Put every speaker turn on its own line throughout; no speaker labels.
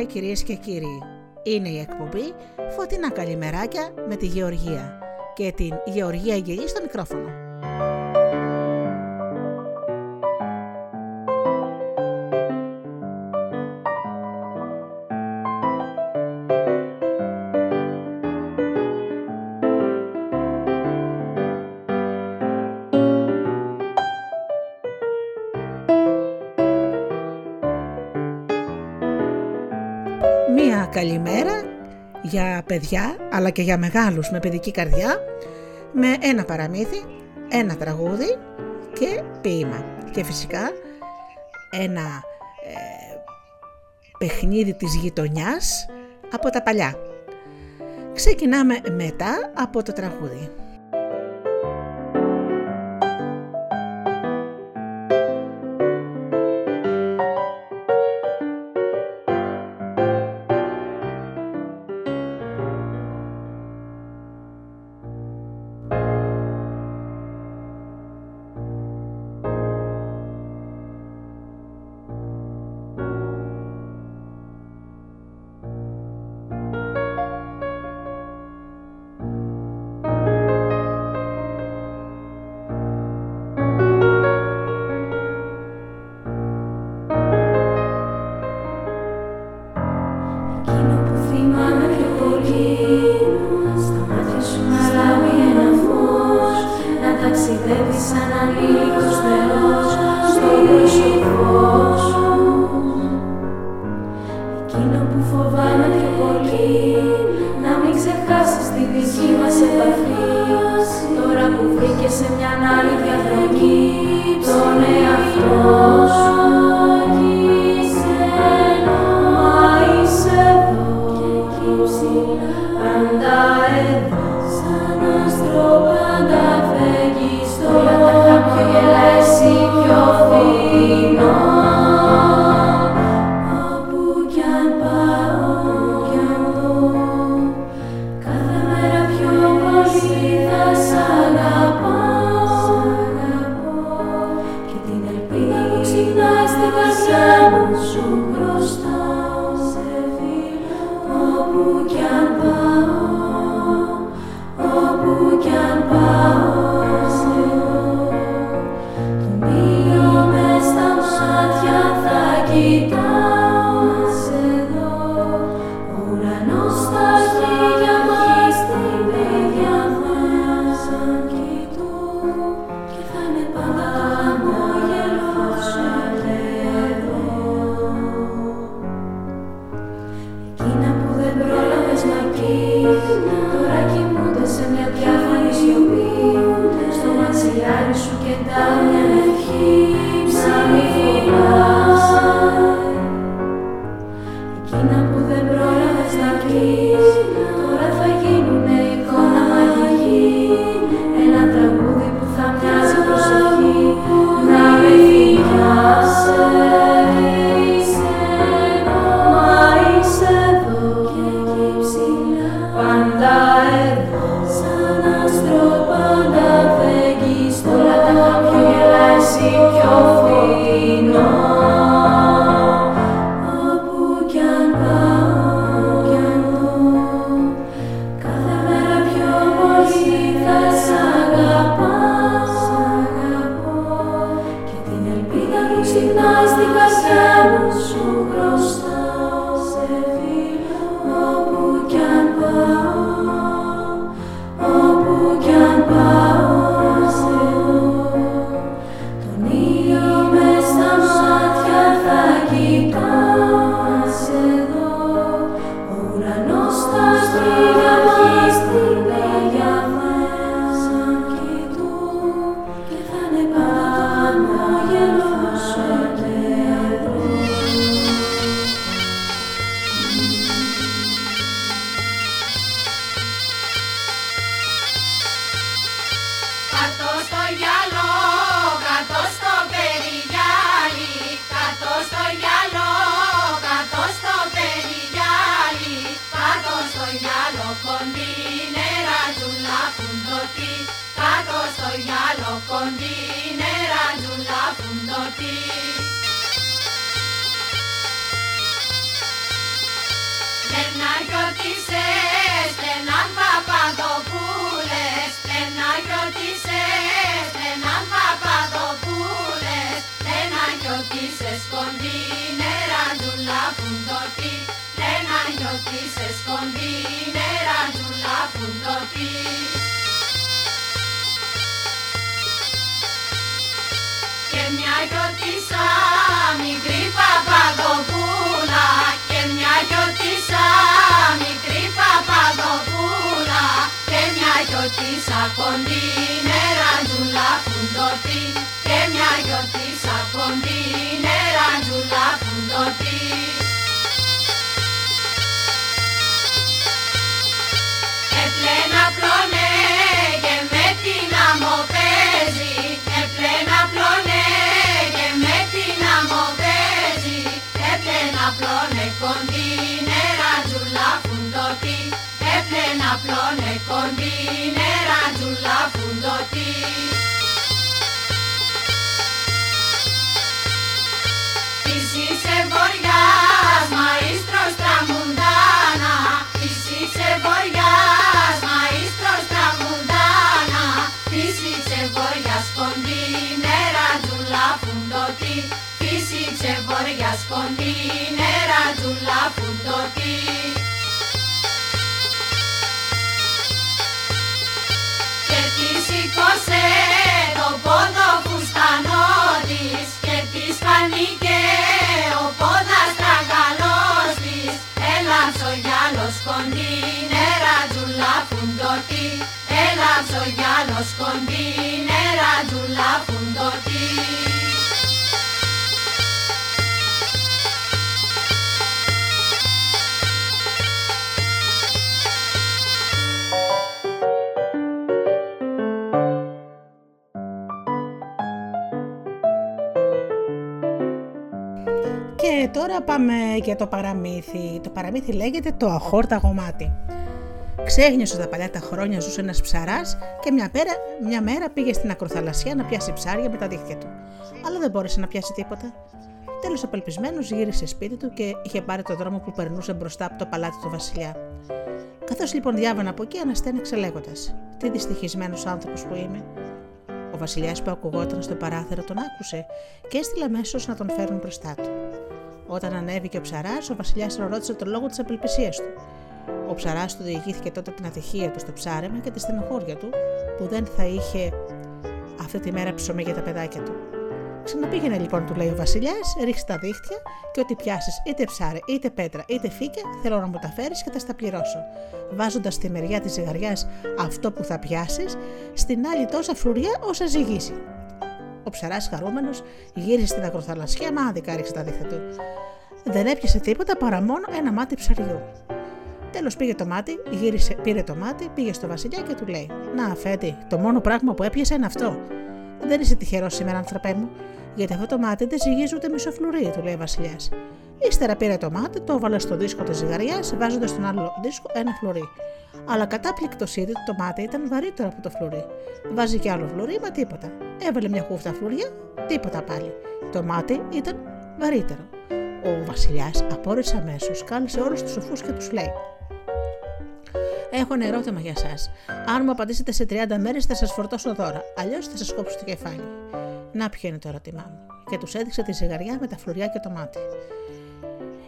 Καλησπέρα κυρίες και κύριοι. Είναι η εκπομπή Φωτεινά Καλημεράκια με τη Γεωργία και την Γεωργία Αγγελής στο μικρόφωνο. Καλημέρα για παιδιά αλλά και για μεγάλους με παιδική καρδιά με ένα παραμύθι, ένα τραγούδι και ποίημα και φυσικά ένα ε, παιχνίδι της γειτονιάς από τα παλιά. Ξεκινάμε μετά από το τραγούδι.
Εκείνο που φοβάμαι πιο πολύ. Να μην ξεχάσεις τη
δική μας επαφή. Τώρα που βρήκες σε μια άλλη διαδρομή Τον εαυτό σου Πάντα φεγγιστό, πιο γελάει, πιο φθηνό.
Φουντωτή. Λένα γιορτίσες, λέναν παπαδοπούλες, λένα γιορτίσες, λέναν παπαδοπούλες, λένα γιορτίσες κοντή, νεράτζουλα φουντωτή. Λένα γιορτίσες κοντή, νεράτζουλα φουντωτή. Μια γιορτίσα μικρή παπαδοπούλα Και μια γιορτίσα μικρή παπαδοπούλα Και μια γιορτίσα κοντή νεραντζούλα φουντωτή Και μια γιορτίσα κοντή νεραντζούλα φουντωτή Έπλαινα πλώνε κοντή νεράτζουλα φουντωτή Έπλαινα πλώνε κοντή νεράτζουλα φουντωτή Είσαι Είσαι βοριάς κοντή, νεράτζουλα φουντωτή Και τη σήκωσε το πόδο φουστανό της Και τη φανήκε ο πόδας τραγαλός της. Έλαψε ο γυάλος κοντή, νεράτζουλα φουντωτή Έλαψε ο γυάλος κοντή, νεράτζουλα φουντωτή
Και τώρα πάμε για το παραμύθι. Το παραμύθι λέγεται Το αχόρταγο μάτι. Ξέχνιωσε τα παλιά τα χρόνια ζούσε ένας ψαράς και μια, πέρα, μια μέρα πήγε στην ακροθαλασσιά να πιάσει ψάρια με τα δίχτυα του. Αλλά δεν μπόρεσε να πιάσει τίποτα. Τέλος απελπισμένος γύρισε σπίτι του και είχε πάρει το δρόμο που περνούσε μπροστά από το παλάτι του Βασιλιά. Καθώς λοιπόν διάβανε από εκεί, αναστέναξε λέγοντας: Τι δυστυχισμένος άνθρωπος που είμαι. Ο Βασιλιάς που ακουγόταν στο παράθυρο τον άκουσε και έστειλε αμέσως να τον φέρουν μπροστά του. Όταν ανέβηκε ο ψαράς, ο Βασιλιάς ρώτησε τον λόγο της απελπισίας του. Ο ψαράς του διηγήθηκε τότε την ατυχία του στο ψάρεμα και τη στενοχώρια του που δεν θα είχε αυτή τη μέρα ψωμί για τα παιδάκια του. Ξαναπήγαινε λοιπόν, του λέει ο Βασιλιάς, ρίξε τα δίχτυα και ό,τι πιάσεις, είτε ψάρε, είτε πέτρα, είτε φύκια, θέλω να μου τα φέρεις και θα στα πληρώσω. Βάζοντας στη μεριά της ζυγαριάς αυτό που θα πιάσεις, στην άλλη τόσα φρουριά όσα ζυγίσει. Ο ψαράς χαρούμενος γύρισε στην ακροθαλασσιά, μα άδικα ρίξε τα δίχτυα του. Δεν έπιασε τίποτα παρά μόνο ένα μάτι ψαριού. Τέλος πήγε το μάτι, γύρισε, πήρε το μάτι, πήγε στο Βασιλιά και του λέει: Να, Φέτη, το μόνο πράγμα που έπιασε είναι αυτό. Δεν είσαι τυχερός σήμερα, άνθρωπέ μου, γιατί αυτό το μάτι δεν ζυγίζει ούτε μισό φλουρί, του λέει ο Βασιλιάς. Ύστερα πήρε το μάτι, το έβαλε στο δίσκο της ζυγαριάς, βάζοντας στον άλλο δίσκο ένα φλουρί. Αλλά κατάπληκτο είδε το μάτι ήταν βαρύτερο από το φλουρί. Βάζει και άλλο φλουρί, μα τίποτα. Έβαλε μια χούφτα φλουριά, τίποτα πάλι. Το μάτι ήταν βαρύτερο. Ο Βασιλιάς απόρρισε αμέσως, κάλεσε όλους τους σοφούς και τους λέει: Έχω ένα ερώτημα για εσά. Αν μου απαντήσετε σε 30 μέρες, θα σας φορτώσω δώρα. Αλλιώς θα σας κόψω το κεφάλι. Να ποιο είναι το ερώτημά μου. Και τους έδειξε τη ζυγαριά με τα φλουριά και το μάτι.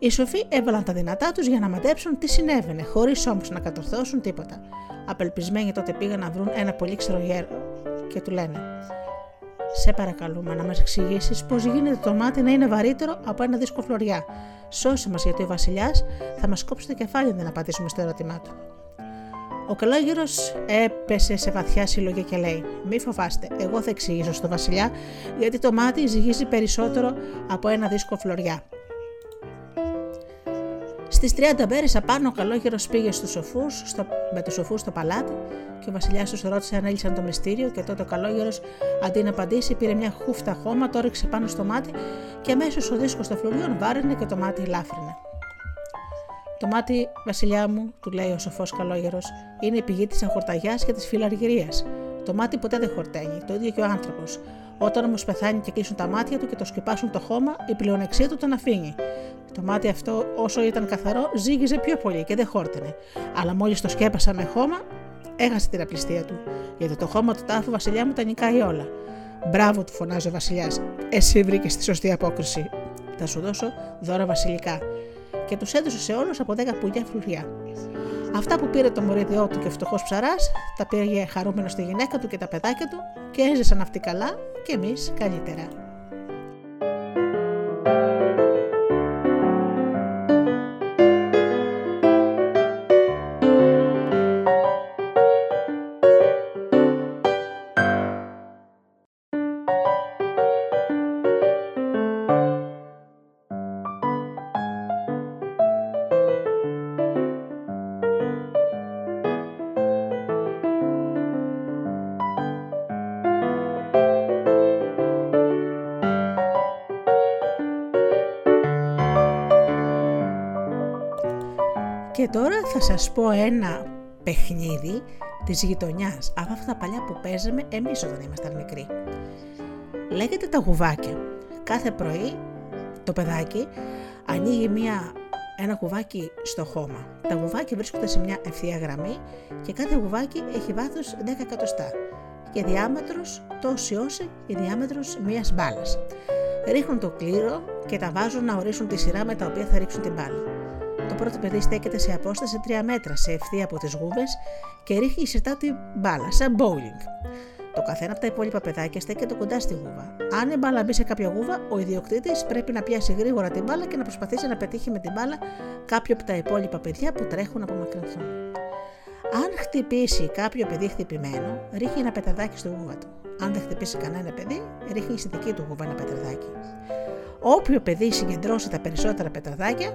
Οι σοφοί έβαλαν τα δυνατά τους για να μαντέψουν τι συνέβαινε, χωρίς όμως να κατορθώσουν τίποτα. Απελπισμένοι τότε πήγαν να βρουν ένα πολύ ξερό γέρο και του λένε: Σε παρακαλούμε να μας εξηγήσεις πώς γίνεται το μάτι να είναι βαρύτερο από ένα δίσκο φλωριά. Σώσε μας γιατί ο Βασιλιάς θα μας κόψει το κεφάλι αν δεν απαντήσουμε στο ερώτημά του. Ο καλόγερος έπεσε σε βαθιά συλλογή και λέει: Μη φοβάστε, εγώ θα εξηγήσω στο Βασιλιά γιατί το μάτι ζυγίζει περισσότερο από ένα δίσκο φλωριά. Στις 30 μέρες απάνω, ο καλόγερος πήγε στους σοφούς, στο, με τους σοφούς στο παλάτι και ο Βασιλιάς τους ρώτησε αν έλυσαν το μυστήριο. Και τότε ο καλόγερος, αντί να απαντήσει, πήρε μια χούφτα χώμα, το έριξε πάνω στο μάτι και αμέσως ο δίσκος των φλουριών βάρινε και το μάτι λάφρυνε. Το μάτι, Βασιλιά μου, του λέει ο σοφός καλόγερος, είναι η πηγή της αγορταγιά και της φιλαργυρίας. Το μάτι ποτέ δεν χορταίνει, το ίδιο και ο άνθρωπος. Όταν όμως πεθάνει και κλείσουν τα μάτια του και το σκεπάσουν το χώμα, η πλεονεξία του τον αφήνει. Το μάτι αυτό, όσο ήταν καθαρό, ζύγιζε πιο πολύ και δεν χόρτενε. Αλλά μόλις το σκέπασα με χώμα, έχασε την απληστία του. Γιατί το χώμα του τάφου, Βασιλιά μου, τα νικάει όλα. Μπράβο, του φωνάζει ο Βασιλιάς. Εσύ βρήκες τη σωστή απόκριση. Θα σου δώσω δώρα βασιλικά. Και τους έδωσε σε όλου από 10 πουλιά φλουριά. Αυτά που πήρε το μορίδιό του και φτωχός ψαράς, τα πήρε χαρούμενος στη γυναίκα του και τα παιδάκια του και έζησαν αυτοί καλά και εμείς καλύτερα. Και τώρα θα σας πω ένα παιχνίδι της γειτονιάς, από αυτά τα παλιά που παίζαμε εμείς όταν ήμασταν μικροί. Λέγεται τα γουβάκια. Κάθε πρωί το παιδάκι ανοίγει μια, ένα γουβάκι στο χώμα. Τα γουβάκια βρίσκονται σε μια ευθεία γραμμή και κάθε γουβάκι έχει βάθος 10 εκατοστά και διάμετρος τόση όση η διάμετρος μιας μπάλας. Ρίχνουν το κλήρο και τα βάζουν να ορίσουν τη σειρά με τα οποία θα ρίξουν την μπάλα. Το πρώτο παιδί στέκεται σε απόσταση 3 μέτρα σε ευθεία από τις γούβες και ρίχνει σιρτά την μπάλα, σαν bowling. Το καθένα από τα υπόλοιπα παιδάκια στέκεται κοντά στη γούβα. Αν η μπάλα μπει σε κάποια γούβα, ο ιδιοκτήτης πρέπει να πιάσει γρήγορα την μπάλα και να προσπαθήσει να πετύχει με την μπάλα κάποιο από τα υπόλοιπα παιδιά που τρέχουν να απομακρυνθούν. Αν χτυπήσει κάποιο παιδί χτυπημένο, ρίχνει ένα πεταδάκι στη γούβα του. Αν δεν χτυπήσει κανένα παιδί, ρίχνει στη δική του γούβα ένα πεταδάκι. Όποιο παιδί συγκεντρώσει τα περισσότερα πεταδάκια,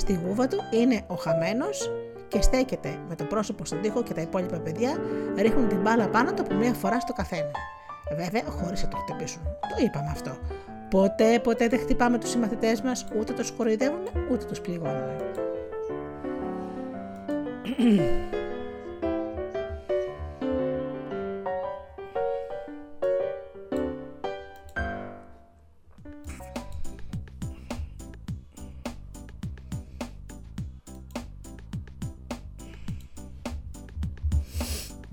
στη γούβα του είναι ο χαμένος και στέκεται με το πρόσωπο στον τοίχο και τα υπόλοιπα παιδιά ρίχνουν την μπάλα πάνω του από μία φορά στο καθένα. Βέβαια, χωρίς να το χτυπήσουν. Το είπαμε αυτό. Ποτέ, ποτέ δεν χτυπάμε τους συμμαθητές μας, ούτε τους κοροϊδεύουμε, ούτε τους πληγώνουμε.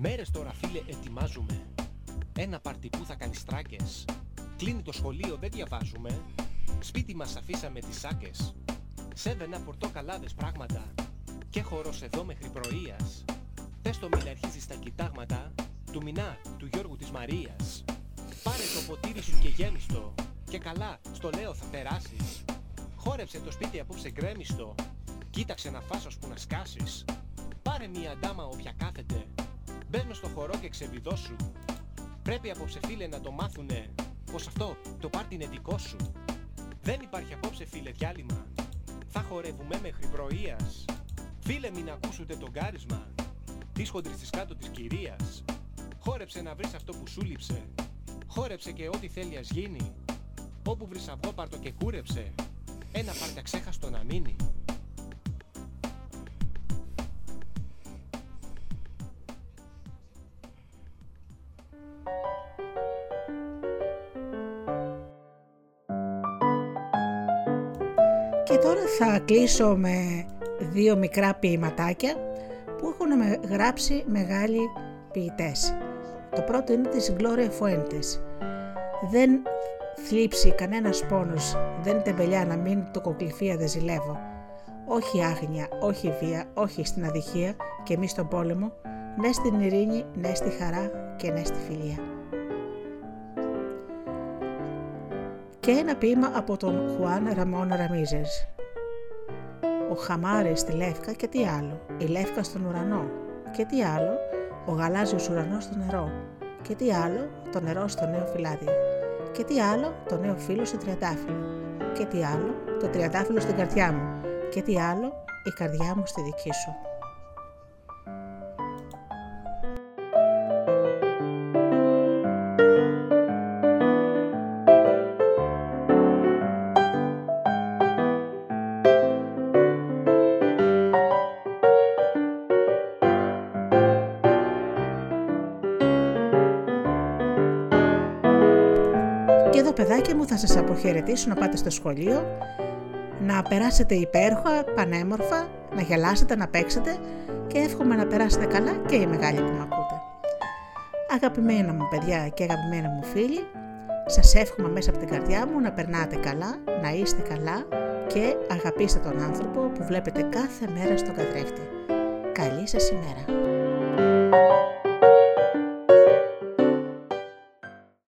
Μέρες τώρα φίλε ετοιμάζουμε. Ένα παρτί που θα κάνει στράκες. Κλείνει το σχολείο δεν διαβάζουμε. Σπίτι μας αφήσαμε τις σάκες Σέβαινα πορτοκαλάδες πράγματα. Και χορός εδώ μέχρι πρωίας. Πες το μην αρχίζεις τα κοιτάγματα Του Μινά, του Γιώργου της Μαρίας. Πάρε το ποτήρι σου και γέμιστο. Και καλά, στο λέω θα περάσεις. Χόρεψε το σπίτι απόψε γκρέμιστο. Κοίταξε να φας ώσπου να σκάσεις. Πάρε μια ντάμα όποια κάθεται Μπες μες στο χορό και ξεβιδώσου. Πρέπει απόψε φίλε να το μάθουνε Πως αυτό το πάρτι είναι δικό σου. Δεν υπάρχει απόψε φίλε διάλειμμα. Θα χορεύουμε μέχρι πρωίας. Φίλε μην ακούσουτε τον κάρισμα Της χοντρής κάτω της κυρίας. Χόρεψε να βρεις αυτό που σου λείψε. Χόρεψε και ό,τι θέλει ας γίνει. Όπου βρεις αυγό πάρτο και κούρεψε Ένα πάρτι ξέχαστο να μείνει
θα κλείσω με δύο μικρά ποιηματάκια που έχουν γράψει μεγάλοι ποιητές. Το πρώτο είναι της Gloria Fuentes. Δεν θλίψει κανένας πόνος, δεν τεμπελιά να μην το κοκληφία δεν ζηλεύω. Όχι άγνοια, όχι βία, όχι στην αδικία και μη στον πόλεμο, ναι στην ειρήνη, ναι στη χαρά και ναι στη φιλία. Και ένα ποίημα από τον Χουάν Ραμόν Ραμίζες. Ο χαμάρης στη Λεύκα και τι άλλο, η Λεύκα στον ουρανό. Και τι άλλο, ο γαλάζιος ουρανός στο νερό. Και τι άλλο, το νερό στο νέο φυλάδιο. Και τι άλλο, το νέο φύλλο στο τριαντάφυλλο. Και τι άλλο, το τριαντάφυλλο στην καρδιά μου. Και τι άλλο, η καρδιά μου στη δική σου. Και εδώ παιδάκια μου θα σας αποχαιρετήσω να πάτε στο σχολείο, να περάσετε υπέροχα, πανέμορφα, να γελάσετε, να παίξετε και εύχομαι να περάσετε καλά και οι μεγάλοι που με ακούτε. Αγαπημένα μου παιδιά και αγαπημένα μου φίλοι, σας εύχομαι μέσα από την καρδιά μου να περνάτε καλά, να είστε καλά και αγαπήστε τον άνθρωπο που βλέπετε κάθε μέρα στον καθρέφτη. Καλή σας ημέρα!